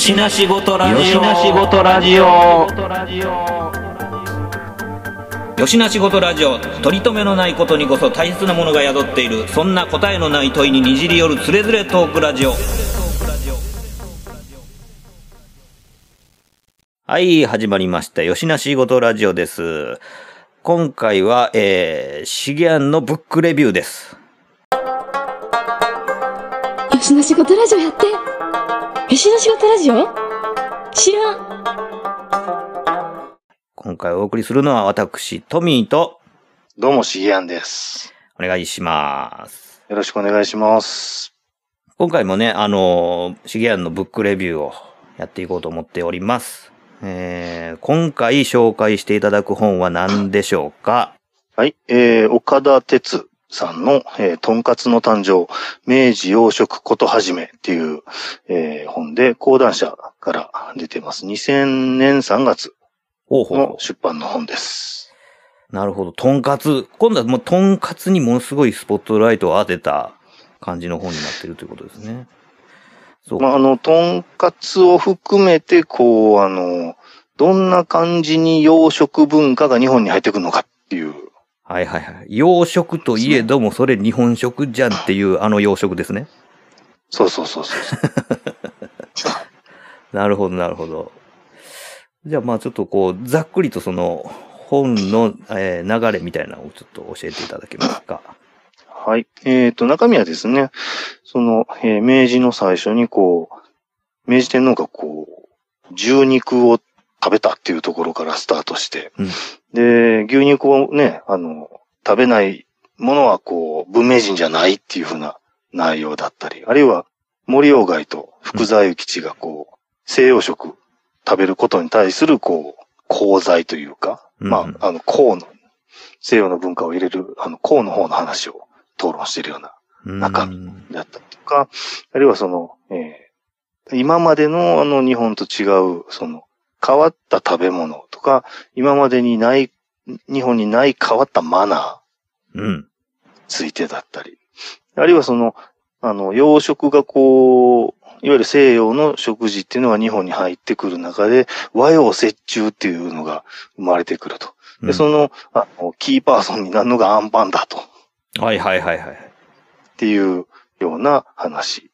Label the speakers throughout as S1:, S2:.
S1: よしなしごとラジオ。
S2: よしなしごとラジオ。
S1: よしなしごとラジオ。取り留めのないことにこそ大切なものが宿っている。そんな答えのない問いににじり寄るつれづれトークラジオ。はい、始まりました。よしなしごとラジオです。今回は、えー、シゲアンのブックレビューです。
S3: よしな仕事ラジオやって。よしな仕事ラジオ？知らん。
S1: 今回お送りするのは私、トミーと
S2: どうも、しげやんです。
S1: お願いします。
S2: よろしくお願いします。
S1: 今回もね、あのー、シゲアンのブックレビューをやっていこうと思っております。えー、今回紹介していただく本は何でしょうか？
S2: はい、えー、岡田哲さんの、えー、とんかつの誕生、明治洋食ことはじめっていう、えー、本で、講談社から出てます。2000年3月の出版の本です。
S1: う。なるほど。とんかつ。今度はもうとんかつにものすごいスポットライトを当てた感じの本になってるということですね。そう。
S2: まあ、あの、とんかつを含めて、こう、あの、どんな感じに洋食文化が日本に入ってくるのかっていう、
S1: はいはいはい。洋食といえども、それ日本食じゃんっていうあの洋食ですね。
S2: そうそうそうそう。
S1: なるほど、なるほど。じゃあまあちょっとこう、ざっくりとその本の、えー流れみたいなのをちょっと教えていただけますか。
S2: はい。えっ、と、中身はですね、その、えー明治の最初にこう、明治天皇がこう、牛肉を食べたっていうところからスタートして、
S1: うん。
S2: で、牛肉をね、あの、食べないものはこう、文明人じゃないっていうふうな内容だったり、あるいは森鴎外と福沢諭吉がこう、西洋食食べることに対するこう、功罪というか、
S1: うん。
S2: まあ、あの、功の、西洋の文化を入れる、あの、功の方の話を討論しているような中身
S1: うん
S2: だったりとか、あるいはその、えー今までのあの日本と違う、その変わった食べ物とか、今までにない、日本にない変わったマナー
S1: うん。
S2: ついてだったり、あるいはその、あの、洋食がこう、いわゆる西洋の食事っていうのが日本に入ってくる中で、和洋折衷っていうのが生まれてくると。で、その、あのキーパーソンになるのがアンパンだと。
S1: はいはいはいはい。
S2: っていうような話。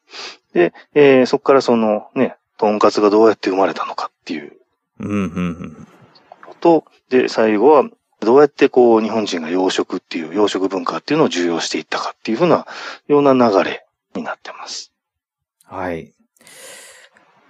S2: で、えーそこからそのね、とんかつがどうやって生まれたのかっていう
S1: うん、うん、うん。
S2: と、で、最後はどうやってこう日本人が洋食っていう、洋食文化っていうのを重要していったかっていうふうな、ような流れになってます。
S1: はい。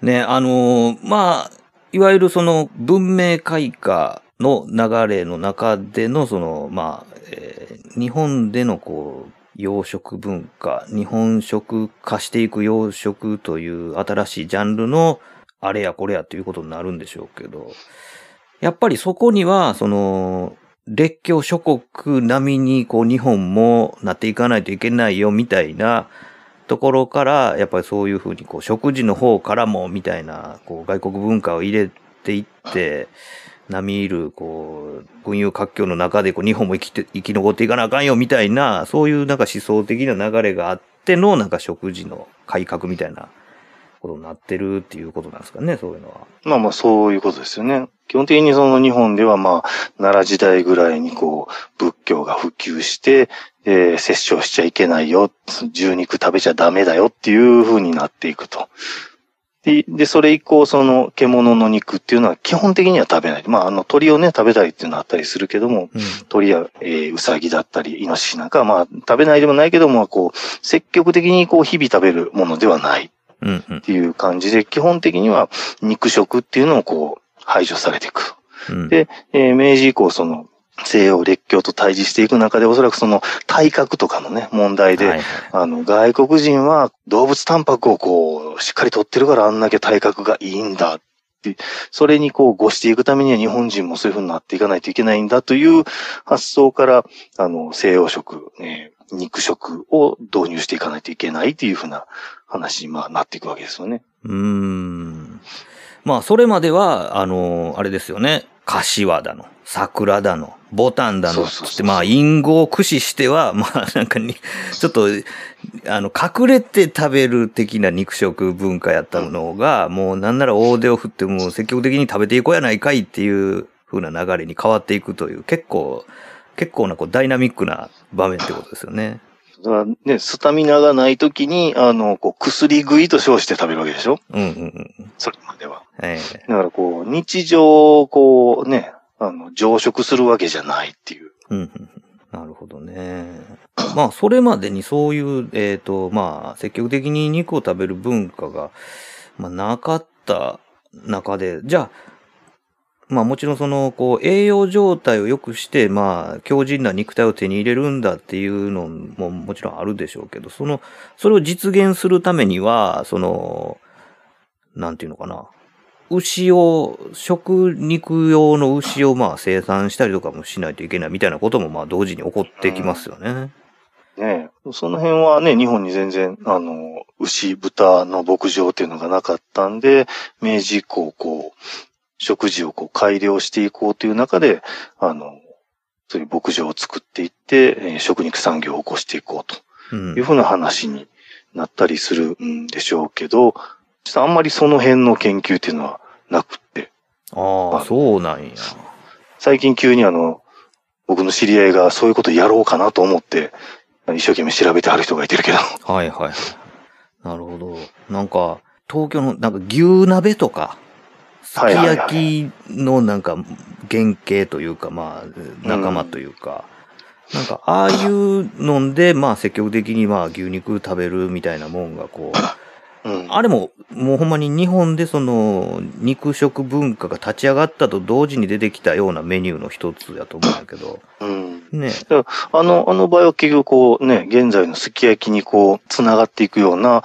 S1: ね、あのーまあ、いわゆるその文明開化の流れの中でのその、まあ、えー日本でのこう、洋食文化、日本食化していく洋食という新しいジャンルのあれやこれやということになるんでしょうけど、やっぱりそこには、その、列強諸国並みにこう日本もなっていかないといけないよみたいなところから、やっぱりそういうふうにこう食事の方からもみたいな、こう外国文化を入れていって、並みいる、こう、群雄割拠の中でこう日本も生きて、生き残っていかなあかんよみたいな、そういうなんか思想的な流れがあってのなんか食事の改革みたいなことになってるっていうことなんですかね、そういうのは。
S2: まあまあそういうことですよね。基本的にその日本ではまあ、奈良時代ぐらいにこう、仏教が普及して、えー、摂取しちゃいけないよ、牛肉食べちゃダメだよっていう風になっていくと。で、でそれ以降、その獣の肉っていうのは基本的には食べない。まあ、あの、鳥をね、食べたりっていうのはあったりするけども、
S1: うん。
S2: 鳥や、えー、ウサギだったり、イノシシなんかはまあ、食べないでもないけども、こう、積極的にこう、日々食べるものではない。っ。ていう感じで、基本的には肉食っていうのをこう、排除されていく。
S1: うん
S2: でえー明治以降、その、西洋列強と対峙していく中で、おそらくその体格とかのね、問題で、
S1: はいはい
S2: あの、外国人は動物タンパクをこう、しっかり取ってるからあんだけ体格がいいんだって、それにこう、ごしていくためには日本人もそういう風になっていかないといけないんだという発想から、あの、西洋食、えー肉食を導入していかないといけないっていう風な話にまあなっていくわけですよね。
S1: うーん。まあ、それまでは、あの、あれですよね。柏だの。桜だの、ボタンだの、
S2: そうそうそう
S1: つって、まあ、隠語を駆使しては、まあ、なんかに、ちょっと、あの、隠れて食べる的な肉食文化やったのが、もうなんなら大手を振ってもう積極的に食べていこうやないかいっていう風な流れに変わっていくという、結構、結構なこうダイナミックな場面ってことですよね。
S2: だからね、スタミナがない時に、あの、こう、薬食いと称して食べるわけでしょ？
S1: うんうんうん。
S2: それまでは。
S1: ええ
S2: だからこう、日常、こうね、あの、常食するわけじゃないっていう。
S1: うんうんうんなるほどね。まあ、それまでにそういう、えっ、と、まあ、積極的に肉を食べる文化が、まあ、なかった中で、じゃあ、まあもちろんその、こう、栄養状態を良くして、まあ、強靭な肉体を手に入れるんだっていうのももちろんあるでしょうけど、その、それを実現するためには、その、なんていうのかな。牛を、食肉用の牛をまあ生産したりとかもしないといけないみたいなこともまあ同時に起こってきますよね。
S2: ねその辺はね、日本に全然、あの、牛、豚の牧場っていうのがなかったんで、明治以降、こう、食事をこう改良していこうという中で、あの、そういう牧場を作っていって、えー食肉産業を起こしていこうと
S1: うん
S2: いうふうな話になったりするんでしょうけど、実はあんまりその辺の研究っていうのはなくって、
S1: ああ、そうなんや。
S2: 最近急にあの、僕の知り合いがそういうことやろうかなと思って、一生懸命調べてある人がいてるけど。
S1: はいはい。なるほど。なんか、東京の、なんか牛鍋とか、すき焼きのなんか原型というか、まあ、仲間というか、なんか、ああいうので、まあ、積極的にまあ、牛肉食べるみたいなもんが、こう、
S2: うん。
S1: あれも、もうほんまに日本でその、肉食文化が立ち上がったと同時に出てきたようなメニューの一つやと思うんだけど、
S2: うん。
S1: ね。
S2: あの、あの場合は結局こうね、現在のすき焼きにこう、つながっていくような、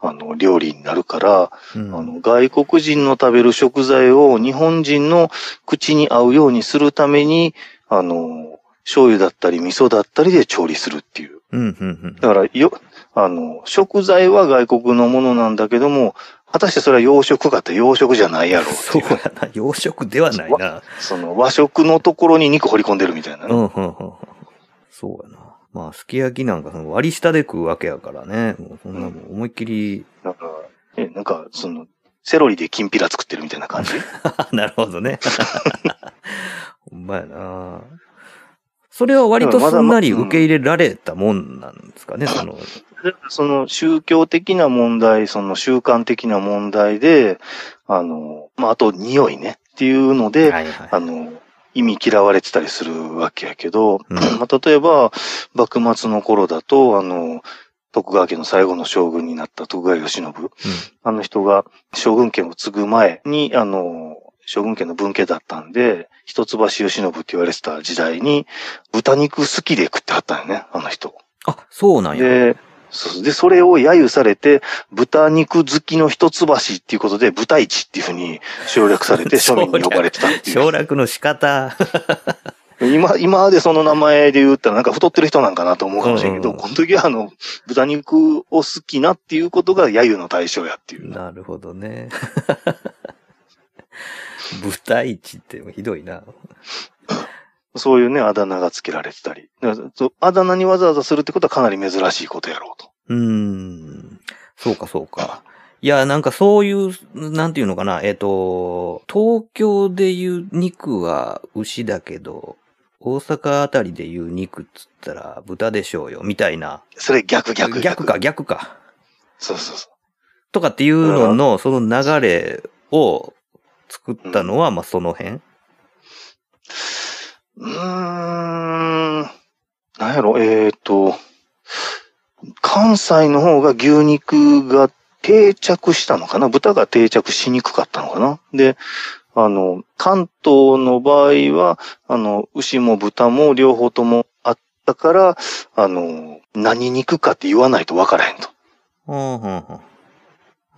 S2: あの、料理になるから、
S1: うん
S2: あの、外国人の食べる食材を日本人の口に合うようにするために、あの、醤油だったり味噌だったりで調理するっていう。
S1: うん、うん、うん。
S2: だから、よ、あの、食材は外国のものなんだけども、果たしてそれは洋食かって洋食じゃないやろうって
S1: そう。やな。洋食ではないな。
S2: その和食のところに肉掘り込んでるみたいなね。
S1: うん、うん、うん。そうやな。まあ、すき焼きなんかその割り下で食うわけやからね。もうそんなもん思いっきり、
S2: なんか、え、なんか、その、セロリできんぴら作ってるみたいな感じ？
S1: なるほどね。ほんまやな。それは割とすんなり受け入れられたもんなんですかね、その。
S2: その宗教的な問題、その習慣的な問題で、あの、まあ、あと匂いねっていうので、
S1: はいはい。
S2: あの、意味嫌われてたりするわけやけど、
S1: うん
S2: まあ、例えば、幕末の頃だと、あの、徳川家の最後の将軍になった徳川慶喜、あの人が将軍権を継ぐ前に、あの、将軍家の分家だったんで、一橋慶喜って言われてた時代に、豚肉好きで食ってはったんよね、あの人。
S1: あ、そうなんや。
S2: で、そで、それを揶揄されて、豚肉好きの一橋っていうことで、豚市っていうふうに省略されて、庶民に呼ばれてたっていう。
S1: 省略の仕方。
S2: 今、今までその名前で言ったらなんか太ってる人なんかなと思うかもしれんけど、
S1: うんうん
S2: この時はあの、豚肉を好きなっていうことが揶揄の対象やっていう。
S1: なるほどね。豚市ってひどいな。
S2: そういうね、あだ名が付けられてたり。あだ名にわざわざするってことはかなり珍しいことやろうと。
S1: うーん。そうか、そうか。いや、なんかそういう、なんていうのかな。えっ、と、東京でいう肉は牛だけど、大阪あたりでいう肉っつったら豚でしょうよ、みたいな。
S2: それ逆逆
S1: 逆か、逆か。
S2: そうそうそう。
S1: とかっていうのの、その流れを作ったのは、まあその辺。
S2: うーん。なんやろ、えっ、と、関西の方が牛肉が定着したのかな？豚が定着しにくかったのかな？で、あの、関東の場合は、あの、牛も豚も両方ともあったから、あの、何肉かって言わないと分からへんと。
S1: うん、うん、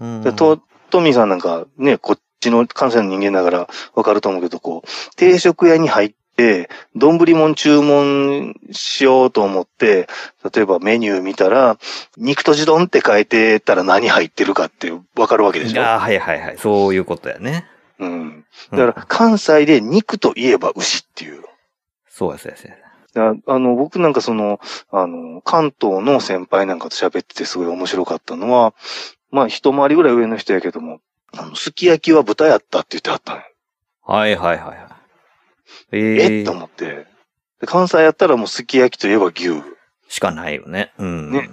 S1: うん。
S2: で、と、トミーさんなんかね、こっちの関西の人間だからわかると思うけど、こう、定食屋に入って、丼もん注文しようと思って、例えばメニュー見たら、肉とじ丼って書いてたら何入ってるかってわかるわけでしょ？
S1: ああ、はいはいはい。そういうことやね。
S2: うん。だから、関西で肉といえば牛っていう。
S1: そうや、そうや、そう
S2: あの、僕なんかその、あの、関東の先輩なんかと喋っててすごい面白かったのは、まあ一回りぐらい上の人やけども、あの、すき焼きは豚やったって言ってはったのよ。
S1: はいはいはいはい。ええ
S2: え？っと思って。で関西やったらもうすき焼きといえば牛。
S1: しかないよね。うん。
S2: ね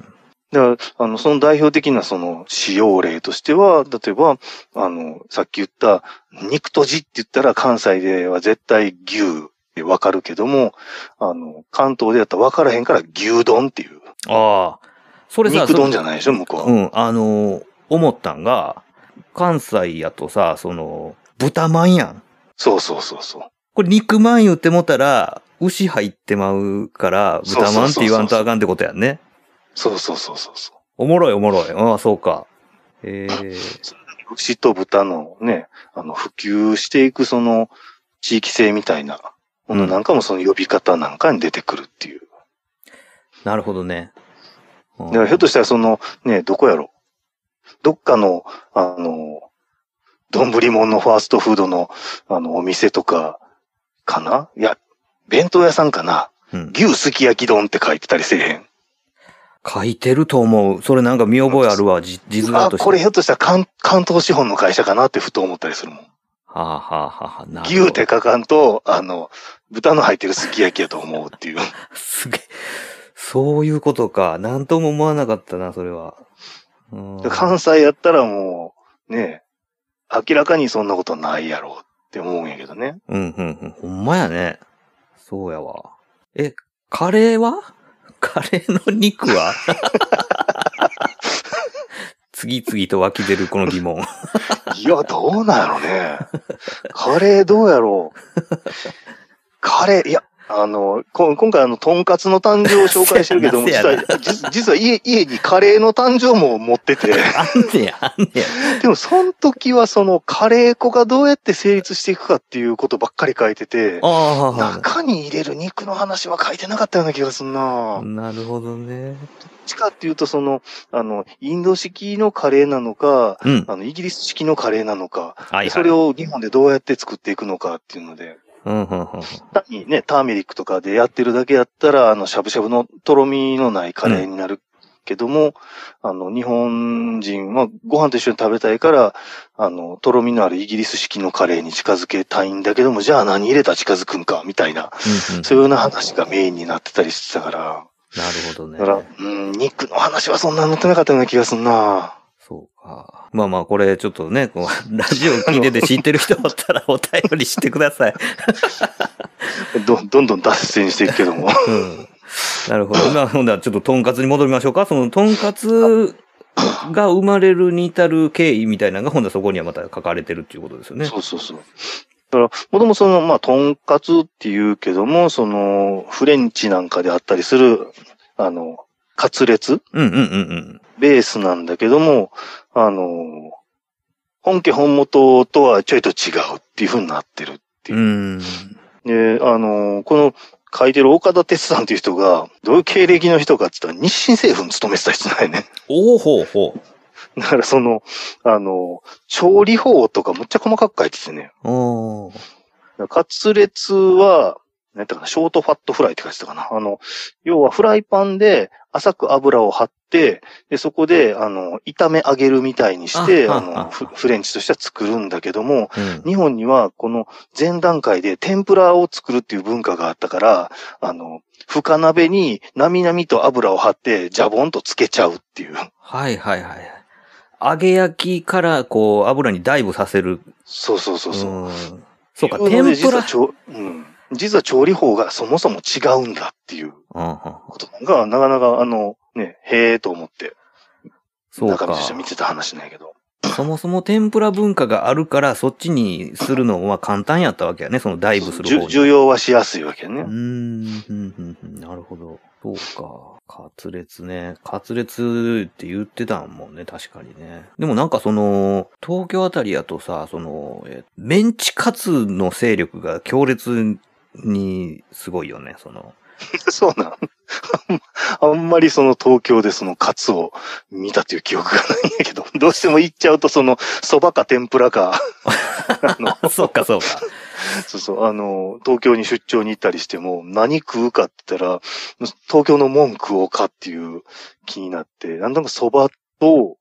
S2: だから、あの、その代表的なその使用例としては、例えば、あの、さっき言った、肉とじって言ったら関西では絶対牛でわかるけども、あの、関東でやったらわからへんから牛丼っていう。
S1: ああ。それさ、
S2: 肉丼じゃないでしょ、向こうは。
S1: うん、あのー思ったんが、関西やとさ、その、豚まんやん。
S2: そうそうそうそう。
S1: これ肉まん言ってもたら、牛入ってまうから、豚まんって言わんとあかんってことやんね。
S2: そうそうそうそうそう。
S1: おもろいおもろい。ああ、そうか。ええ
S2: 牛と豚のね、あの、普及していくその地域性みたいなものなんかもその呼び方なんかに出てくるっていう。
S1: なるほどね。だ
S2: だからひょっとしたらその、ね、どこやろ？どっかの、あの、丼物のファーストフードの、あの、お店とか、かな？いや、弁当屋さんかな？
S1: うん、
S2: 牛すき焼き丼って書いてたりせえへん。
S1: 書いてると思う。それなんか見覚えあるわ、じ字面
S2: あ、
S1: として。
S2: これひょっとしたら関関東資本の会社かなってふと思ったりするもん。
S1: はあ、はあはあ、なるほど
S2: 牛って書かんと、あの、豚の入ってるすき焼きやと思うっていう。
S1: すげえ。そういうことか。なんとも思わなかったな、それは。うん
S2: 関西やったらもう、ね、明らかにそんなことないやろうって思うんやけどね。
S1: うん、うん、うん。ほんまやね。そうやわ。え、カレーは？カレーの肉は？次々と湧き出るこの疑問。
S2: いや、どうなんやろね。カレーどうやろう。カレー、いや、あの、こ今回あの、とんかつの誕生を紹介してるけども、実は、実実は家、家にカレーの誕生も持ってて、
S1: あんねや、あんねや。
S2: でもその時はそのカレー粉がどうやって成立していくかっていうことばっかり書いてて、中に入れる肉の話は書いてなかったような気がするな
S1: なるほどね。
S2: どっちかっていうと、その、あの、インド式のカレーなのか、
S1: うん。
S2: あの、イギリス式のカレーなのか、
S1: はいはい。
S2: それを日本でどうやって作っていくのかっていうので、
S1: うん、うん、うん。
S2: 単にね、ターメリックとかでやってるだけやったら、あの、しゃぶしゃぶのとろみのないカレーになるけども、あの、日本人はご飯と一緒に食べたいから、あの、とろみのあるイギリス式のカレーに近づけたいんだけども、じゃあ何入れたら近づくんか、みたいな、
S1: うんうん
S2: そういうような話がメインになってたりしてたから、
S1: なるほどね
S2: だ。から、うん、肉の話はそんな載ってなかったような気がすんな
S1: そうか。まあまあ、これちょっとね、こう ラジオ聞いてて知ってる人おったら お便りしてください。
S2: ど、どんどん脱線していくけども。
S1: うん。なるほど。まあ、ほんならちょっとトンカツに戻りましょうか。そのトンカツが生まれるに至る経緯みたいなのが、ほんならそこにはまた書かれてるっていうことですよね。
S2: そうそうそう。だから、もともとその、まあ、とんかつって言うけども、その、フレンチなんかであったりする、あの、カツレツ
S1: うんうんうんうん。
S2: ベースなんだけども、あの、本家本元とはちょいと違うっていう風になってるっていうう。
S1: ん。
S2: で、あの、この書いてる岡田哲さんっていう人が、どういう経歴の人かって言ったら、日清製粉に勤めてた人なんやね。
S1: おおほうほう。
S2: だからその、あの、調理法とかむっちゃ細かく書いててね。
S1: おー
S2: カツレツは、なんていうかな、ショートファットフライって書いてたかな。あの、要はフライパンで浅く油を張って、で、そこで、あの、炒め揚げるみたいにして、あのフ、フレンチとしては作るんだけども、
S1: うん。
S2: 日本にはこの前段階で天ぷらを作るっていう文化があったから、あの、深鍋になみなみと油を張って、ジャボンとつけちゃうっていう。
S1: はいはいはい。揚げ焼きから、こう、油にダイブさせる。
S2: そうそうそうそう。
S1: うんそうか、天ぷら。
S2: うん。実は調理法がそもそも違うんだっていうことが、なかなかあの、ね、へえと思って、
S1: そうか
S2: 中見てた話なんやけど。
S1: そもそも天ぷら文化があるから、そっちにするのは簡単やったわけやね、そのダイブする方に。
S2: 重要はしやすいわけね
S1: うー。ん、うんうんうんなるほど。そうか。カツレツね。カツレツって言ってたもんね、確かにね。でもなんかその、東京あたりやとさ、その、えメンチカツの勢力が強烈にすごいよね、その。
S2: そうなん。あんまりその東京でそのカツを見たという記憶がないんやけど、どうしても行っちゃうとその蕎麦か天ぷらか、
S1: そうか、そうか。
S2: そうそう、あの、東京に出張に行ったりしても、何食うかって言ったら、東京の文句をかっていう気になって、なんだか蕎麦と、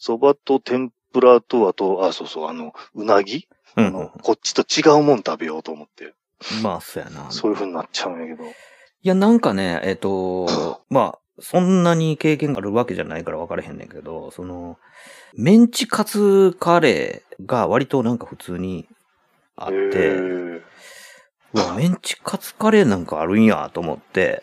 S2: 蕎麦と天ぷらと、あと、あ、そうそう、あの、うなぎ、
S1: うん
S2: あのこっちと違うもん食べようと思って、
S1: まあ、そうやな。
S2: そういう風になっちゃうんやけど。
S1: いや、なんかね、えっ、と、まあ、そんなに経験があるわけじゃないから分からへんねんけど、その、メンチカツカレーが割となんか普通にあっ
S2: へ
S1: て、
S2: ー
S1: うわ、メンチカツカレーなんかあるんやと思って、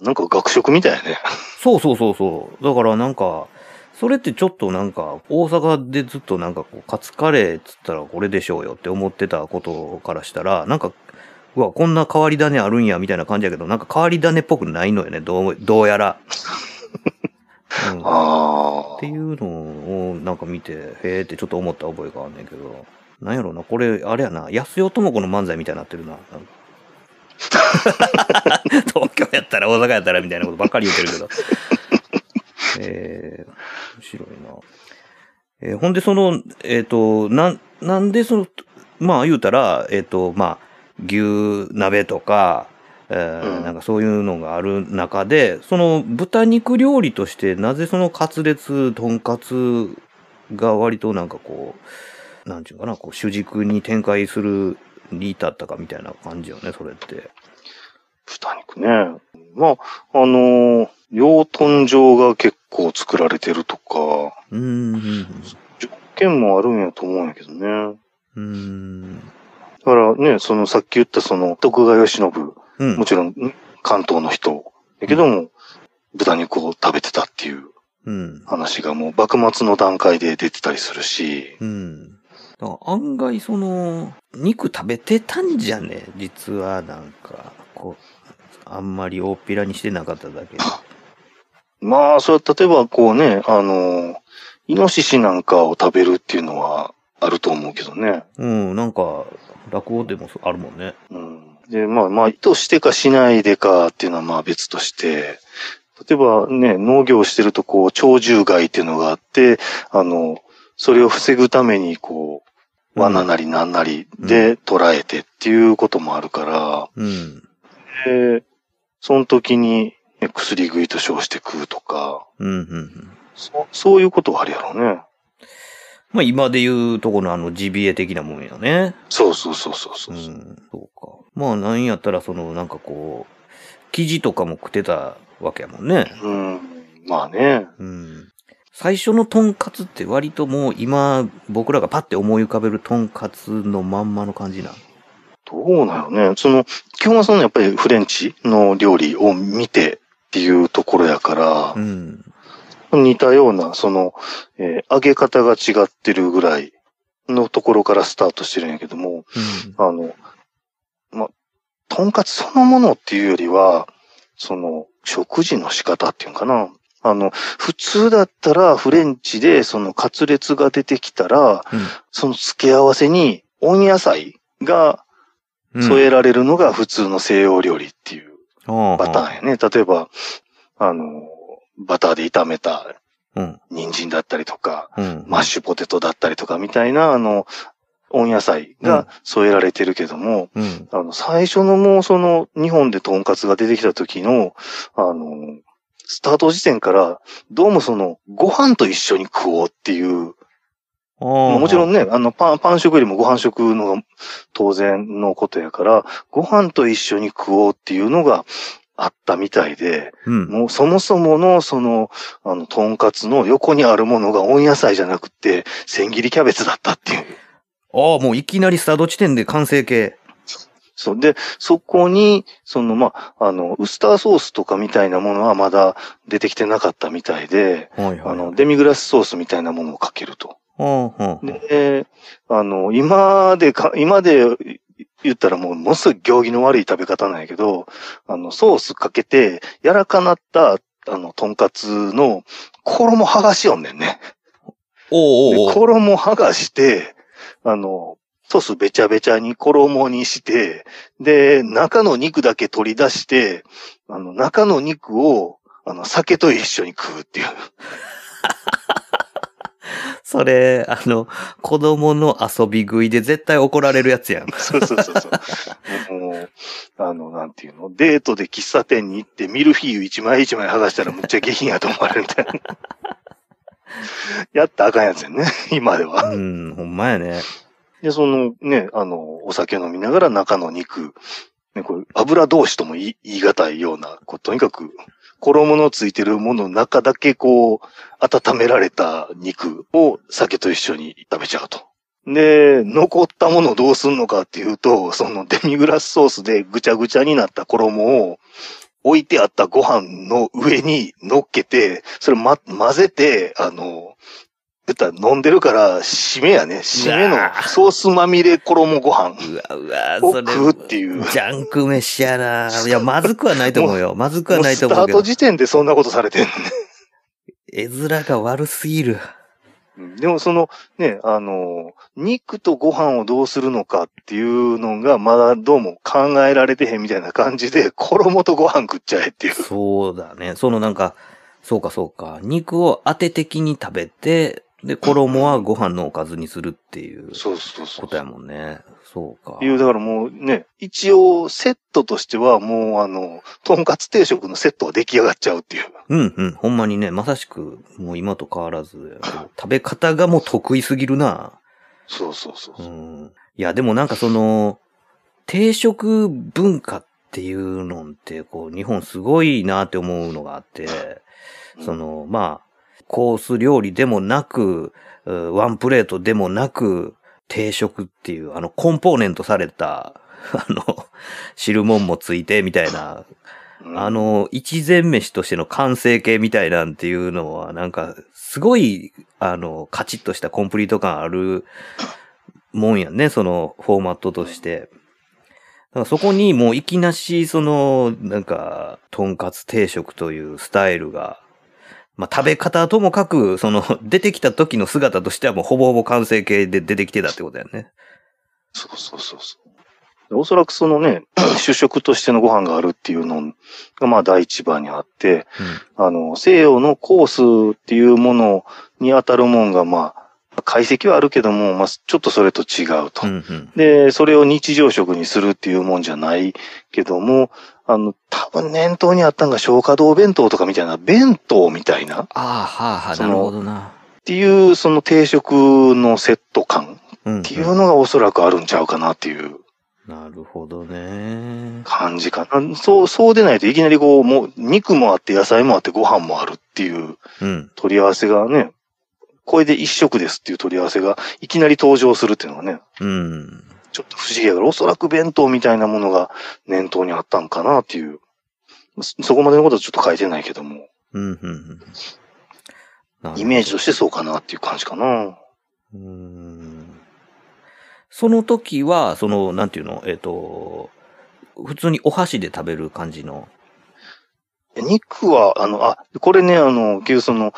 S2: なんか学食みたいやね。
S1: そうそうそうそう。だからなんか、それってちょっとなんか、大阪でずっとなんかこう、カツカレーっつったらこれでしょうよって思ってたことからしたら、なんか、うわ、こんな変わり種あるんや、みたいな感じやけど、なんか変わり種っぽくないのよね、どう、どうやら。うん、って。いうのをなんか見て、へえってちょっと思った覚えがあんねんけど、なんやろな、これ、あれやな、安代智子の漫才みたいになってるな。なんか 東京やったら大阪やったらみたいなことばっかり言ってるけど。えー、面白いな。えーほんでその、えっ、と、なん、なんでその、まあ言うたら、えっ、と、まあ、牛鍋とか、えー
S2: うん
S1: なんかそういうのがある中で、その豚肉料理として、なぜそのカツレツ、とんかつが割となんかこう、なんちゅうかな、こう主軸に展開するに至ったかみたいな感じよね、それって。
S2: 豚肉ね。まあ、あのー養豚場が結構作られてるとか、
S1: うーん。
S2: 条件もあるんやと思うんやけどね。
S1: うーん。
S2: だからね、そのさっき言ったその徳川慶喜、
S1: うん。
S2: もちろん関東の人、だけども、豚肉を食べてたっていう
S1: うん。
S2: 話がもう幕末の段階で出てたりするし、
S1: うん。だから案外その、肉食べてたんじゃね？実はなんか、こう、あんまり大っぴらにしてなかっただけで。
S2: まあ、それは例えばこうね、あの、イノシシなんかを食べるっていうのはあると思うけどね。
S1: うん、なんか、落語でもあるもんね。
S2: うん。で、まあまあ、意図してかしないでかっていうのはまあ別として、例えばね、農業をしてるとこう、鳥獣害っていうのがあって、あの、それを防ぐためにこう、罠なりなんなりで捉えてっていうこともあるから、
S1: うん。
S2: で、その時に、ね薬食いと称して食うとか、
S1: うん、うん、うん。
S2: そそういうことはあるやろうね。
S1: まあ今で言うとこのあのジビエ的なもんよね。
S2: そうそうそうそうそうう。
S1: ん、そうか。まあなんやったらそのなんかこう、生地とかも食ってたわけやもんね。
S2: うん。まあね。
S1: うん。最初のトンカツって割ともう今僕らがパッて思い浮かべるトンカツのまんまの感じな。
S2: どうなのね。その、基本はそのやっぱりフレンチの料理を見てっていうところやから
S1: う、ん。
S2: 似たような、その、えー揚げ方が違ってるぐらいのところからスタートしてるんやけども、あの、ま、とんかつそのものっていうよりは、その、食事の仕方っていうんかな。あの、普通だったらフレンチでそのカツレツが出てきたら、
S1: うん。
S2: その付け合わせに温野菜が
S1: うん。
S2: 添えられるのが普通の西洋料理っていう
S1: パ
S2: パターンやね。例えば、あの、バターで炒めた
S1: うん。
S2: 人参だったりとか、
S1: うん。
S2: マッシュポテトだったりとかみたいな、あの、温野菜が添えられてるけども、
S1: うん。
S2: あの、最初のもうその日本でトンカツが出てきた時の、あの、スタート時点から、どうもその、ご飯と一緒に食おうっていう。もちろんね、あの、パン、パン食よりもご飯食のが当然のことやから、ご飯と一緒に食おうっていうのがあったみたいで、
S1: うん。
S2: もうそもそものその、あの、とんかつの横にあるものが温野菜じゃなくて、千切りキャベツだったっていう。
S1: ああ、もういきなりスタート地点で完成形。
S2: そう。で、そこに、その、まあ、あの、ウスターソースとかみたいなものはまだ出てきてなかったみたいで、
S1: はいはい。
S2: あの、デミグラスソースみたいなものをかけると。で、あの、今でか、今で言ったらもう、ものすごい行儀の悪い食べ方なんやけど、あの、ソースかけて、柔らかなった、あの、とんかつの、衣剥がしよんねんね。で
S1: おうおうおう。
S2: 衣剥がして、あの、ソースべちゃべちゃに衣にして、で、中の肉だけ取り出して、あの、中の肉を、あの、酒と一緒に食うっていう。
S1: それ、あの、子供の遊び食いで絶対怒られるやつやん。
S2: そうそうそうそう。もう、あの、なんていうの、デートで喫茶店に行ってミルフィーユ一枚一枚剥がしたらむっちゃ下品やと思われるみたいな。やったらあかんやつやね、今では。
S1: うん、ほんまやね。
S2: で、そのね、あの、お酒飲みながら中の肉、ね、これ油同士とも言い言い難いような、こうとにかく、衣のついてるものの中だけこう、温められた肉を酒と一緒に食べちゃうと。で、残ったものをどうすんのかっていうと、そのデミグラスソースでぐちゃぐちゃになった衣を置いてあったご飯の上に乗っけて、それま、混ぜて、あの、言ったら飲んでるから、締めやね。締めのソースまみれ衣ご飯
S1: うわ、うわ、
S2: を
S1: それ。
S2: 食うっていう。
S1: ジャンク飯やな。いや、まずくはないと思うよ。まずくはないと
S2: スタート
S1: 思うけど。
S2: 時点でそんなことされてんのね。
S1: 絵面が悪すぎる。
S2: うんでもそのね、あの、肉とご飯をどうするのかっていうのがまだどうも考えられてへんみたいな感じで、衣とご飯食っちゃえっていう。
S1: そうだね。そのなんか、そうかそうか。肉を当て的に食べて、で、衣はご飯のおかずにするっていう
S2: そうそうそう。
S1: ことやもんね。そうか。
S2: いう、だからもうね、一応セットとしてはもうあの、とんかつ定食のセットは出来上がっちゃうっていう。
S1: うんうん。ほんまにね、まさしく、もう今と変わらず食べ方がもう得意すぎるな。
S2: そうそうそうそう。
S1: うん。いや、でもなんかその、定食文化っていうのって、こう、日本すごいなって思うのがあって、その、まあ、コース料理でもなく、うワンプレートでもなく、定食っていう、あの、コンポーネントされた、あの、汁物もついてみたいな、
S2: うん
S1: あ、の、一膳飯としての完成形みたいなんていうのは、なんか、すごい、あの、カチッとしたコンプリート感あるもんやんね、そのフォーマットとして。そこにもういきなし、その、なんか、とんかつ定食というスタイルが、まあ、食べ方ともかく、その、出てきた時の姿としてはもうほぼほぼ完成形で出てきてたってことやね。
S2: そうそうそうそう。おそらくそのね、主食としてのご飯があるっていうのがまあ第一番にあって、あの、西洋のコースっていうものに当たるもんがまあ、解析はあるけども、まあ、ちょっとそれと違うと。
S1: うん。うんうん。
S2: で、それを日常食にするっていうもんじゃないけども、あの、多分念頭にあったんが消化道弁当とかみたいな、弁当みたいなっ
S1: ああ、はあはあ、なるほどな。
S2: ていう、その定食のセット感
S1: うん、
S2: っていうのがおそらくあるんちゃうかなっていう
S1: なるほどね。
S2: 感じかな。そう、そうでないといきなりこう、もう肉もあって野菜もあってご飯もあるっていう
S1: うん。
S2: 取り合わせがね、これで一食ですっていう取り合わせがいきなり登場するっていうのがね、
S1: うん。
S2: ちょっと不思議やから、おそらく弁当みたいなものが念頭にあったんかなっていう。そそこまでのことはちょっと書いてないけども、
S1: うん、うん、うん。
S2: イメージとしてそうかなっていう感じかな。
S1: うーんその時は、その、なんていうの、えっ、と、普通にお箸で食べる感じの？
S2: 肉は、あの、あ、これね、あの、結局その、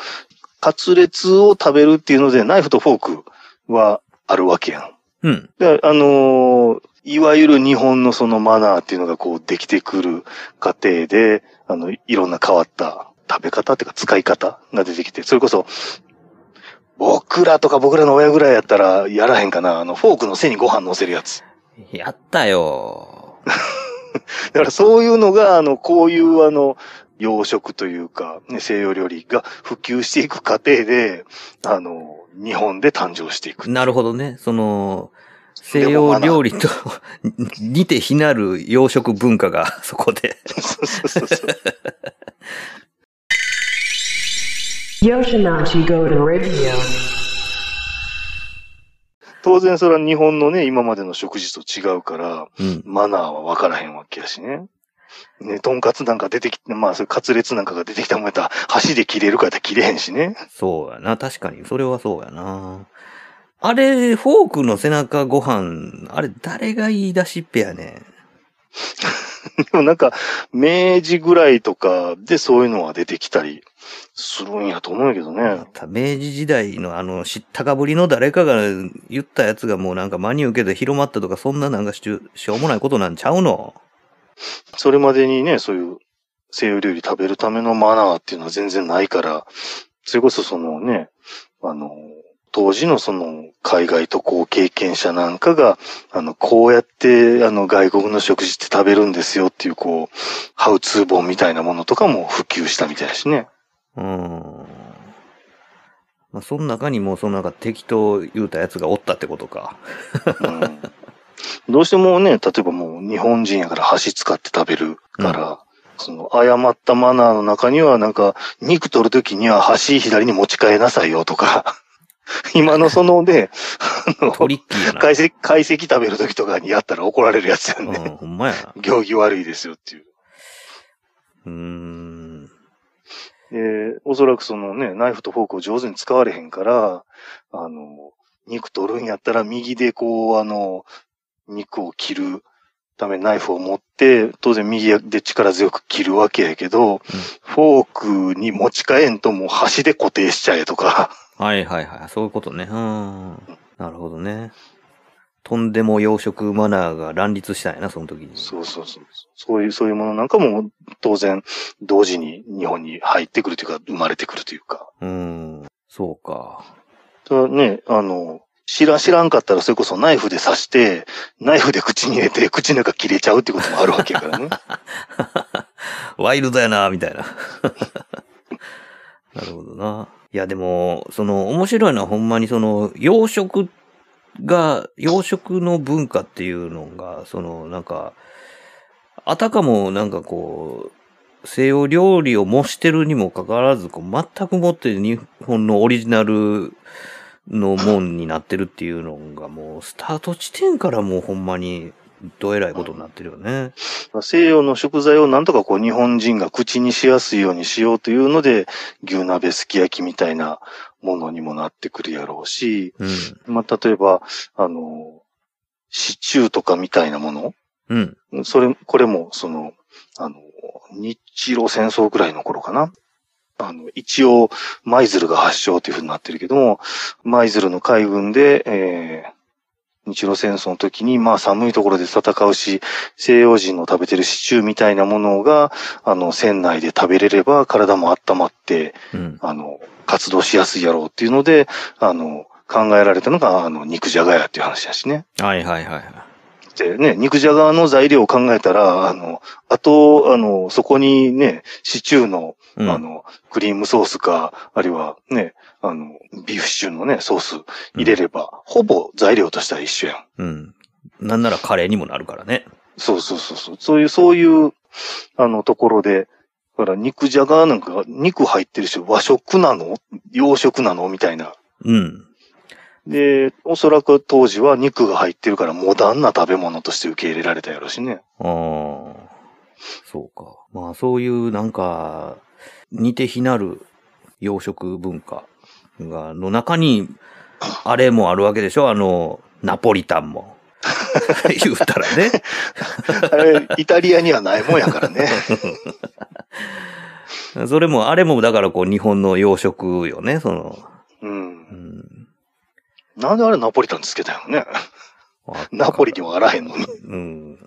S2: カツレツを食べるっていうので、ナイフとフォークはあるわけやん。
S1: うん。
S2: で、あのーいわゆる日本のそのマナーっていうのがこうできてくる過程で、あの、いろんな変わった食べ方っていうか使い方が出てきて、それこそ、僕らとか僕らの親ぐらいやったらやらへんかな、あの、フォークの背にご飯乗せるやつ。
S1: やったよ。
S2: だからそういうのが、あの、こういうあの、洋食というか、ね、西洋料理が普及していく過程で、あの、日本で誕生していく。
S1: なるほどね。その、西洋料理と似て非なる洋食文化が そこで。
S2: そうそうそう.当然それは日本のね、今までの食事と違うから、
S1: うん。
S2: マナーは分からへんわけやしね。ね、とんかつなんか出てきて、まあ、それカツレツなんかが出てきたもんやったら、箸で切れるかやったら切れへんしね。
S1: そうやな。確かに。それはそうやな。あれ、フォークの背中ご飯、あれ、誰が言い出しっぺやね
S2: でもなんか、明治ぐらいとかでそういうのは出てきたりするんやと思うんやけどね。
S1: 明治時代のあの、知ったかぶりの誰かが言ったやつがもうなんか真に受けて広まったとか、そんななんかしゅしょうもないことなんちゃうの？
S2: それまでにね、そういう西洋料理食べるためのマナーっていうのは全然ないから、それこそそのね、あの、当時のその海外渡航経験者なんかが、あの、こうやってあの外国の食事って食べるんですよっていうこう、ハウツー本みたいなものとかも普及したみたいだしね。
S1: うーん。まあ、その中にもそのなんか敵と言うたやつがおったってことか。
S2: うんどうしてもね、例えばもう日本人やから箸使って食べるから、その誤ったマナーの中にはなんか肉取るときには箸左に持ち替えなさいよとか、今のそのね、あの
S1: トリッキーやな。
S2: 解析、解析食べるときとかにやったら怒られるやつやん
S1: うん、
S2: ね。
S1: ほんまやな。
S2: 行儀悪いですよっていう。
S1: うーん。
S2: で、おそらくそのね、ナイフとフォークを上手に使われへんから、あの、肉取るんやったら右でこう、あの、肉を切るためにナイフを持って、当然右で力強く切るわけやけど、フォークに持ち替えんともう箸で固定しちゃえとか、
S1: はいはいはい。そういうことね。うん。なるほどね。とんでも養殖マナーが乱立したんやな、その時に。
S2: そうそうそう。そういう、そういうものなんかも当然同時に日本に入ってくるというか、生まれてくるというか。
S1: うーん。そうか。
S2: ただね、あの、知ら、知らんかったらそれこそナイフで刺して、ナイフで口に入れて、口の中切れちゃうってこともあるわけやからね。
S1: ワイルドやな、みたいな。なるほどな。いや、でも、その、面白いのはほんまにその、養殖が、養殖の文化っていうのが、その、なんか、あたかもなんかこう、西洋料理を模してるにもかかわらず、こう全くもって日本のオリジナルのもんになってるっていうのがもう、スタート地点からもうほんまに、どえらいことになってるよね。
S2: 西洋の食材をなんとかこう日本人が口にしやすいようにしようというので、牛鍋すき焼きみたいなものにもなってくるやろうし、
S1: うん。
S2: まあ、例えば、あの、シチューとかみたいなもの？
S1: うん。
S2: それ、これも、その、あの、日露戦争くらいの頃かな？あの、一応、舞鶴が発祥というふうになってるけども、舞鶴の海軍で、えー、日露戦争の時に、まあ寒いところで戦うし、西洋人の食べてるシチューみたいなものが、あの、船内で食べれれば体も温まって、
S1: うん。
S2: あの、活動しやすいやろうっていうので、あの、考えられたのが、あの、肉じゃがやっていう話だしね。
S1: はいはいはいはい。
S2: でね、肉じゃがの材料を考えたら、あの、あと、あの、そこにね、シチューの、
S1: うん、
S2: あの、クリームソースか、あるいはね、あの、ビーフシチューのね、ソース入れれば、ほぼ材料としては一緒やん。
S1: うん。なんならカレーにもなるからね。
S2: そうそうそうそう。そういう、そういう、あの、ところで、だから肉じゃがなんか、肉入ってるし、和食なの？洋食なの？みたいな。
S1: うん。
S2: で、おそらく当時は肉が入ってるからモダンな食べ物として受け入れられたやろしね。
S1: ああ。そうか。まあそういうなんか、似て非なる洋食文化が、の中に、あれもあるわけでしょ？あの、ナポリタンも。言うたらね。
S2: あれ、イタリアにはないもんやからね。
S1: それも、あれもだからこう日本の洋食よね、その。
S2: うん
S1: う。ん、
S2: なんであれナポリタンつけたよね。ナポリにはあらへんのに。
S1: うん。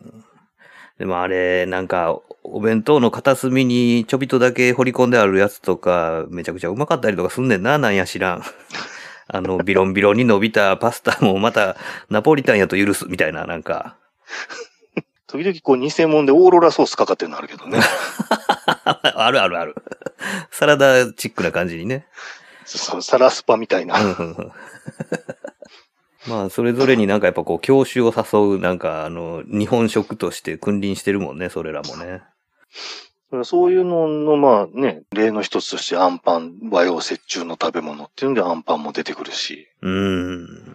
S1: でもあれ、なんか、お弁当の片隅にちょびっとだけ掘り込んであるやつとか、めちゃくちゃうまかったりとかすんねんな、なんや知らん。あの、ビロンビロンに伸びたパスタもまたナポリタンやと許すみたいな、なんか。
S2: 時々こう偽物でオーロラソースかかってるのあるけどね。
S1: あるあるある。サラダチックな感じにね。
S2: そうサラスパみたいな。
S1: うんうんうんまあ、それぞれになんかやっぱこう、教習を誘う、なんか、あの、日本食として君臨してるもんね、それらもね。
S2: だからそういうのの、まあね、例の一つとしてアンパン、和洋折衷の食べ物っていうんでアンパンも出てくるし。
S1: うーん。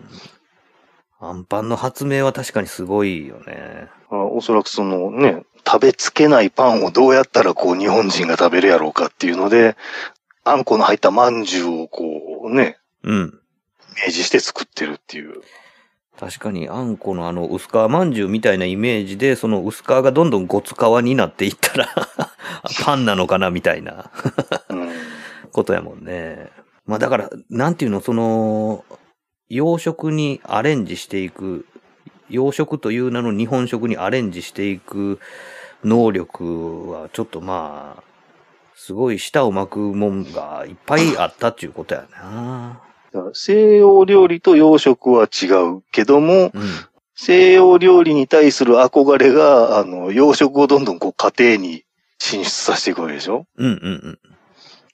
S1: アンパンの発明は確かにすごいよね。
S2: あおそらくそのね、食べつけないパンをどうやったらこう日本人が食べるやろうかっていうので、あんこの入った饅頭をこうね、
S1: うん。
S2: イメージして作ってるっていう。
S1: 確かに、あんこのあの、薄皮まんじゅうみたいなイメージで、その薄皮がどんどんごつ皮になっていったら、パンなのかなみたいな
S2: うん。
S1: ことやもんね。まあだから、なんていうの、その、洋食にアレンジしていく、洋食という名の日本食にアレンジしていく能力は、ちょっとまあ、すごい舌を巻くもんがいっぱいあったっていうことやな。
S2: 西洋料理と洋食は違うけども、
S1: うん。
S2: 西洋料理に対する憧れが、あの、洋食をどんどんこう家庭に進出させていくわけでしょ？
S1: うんうん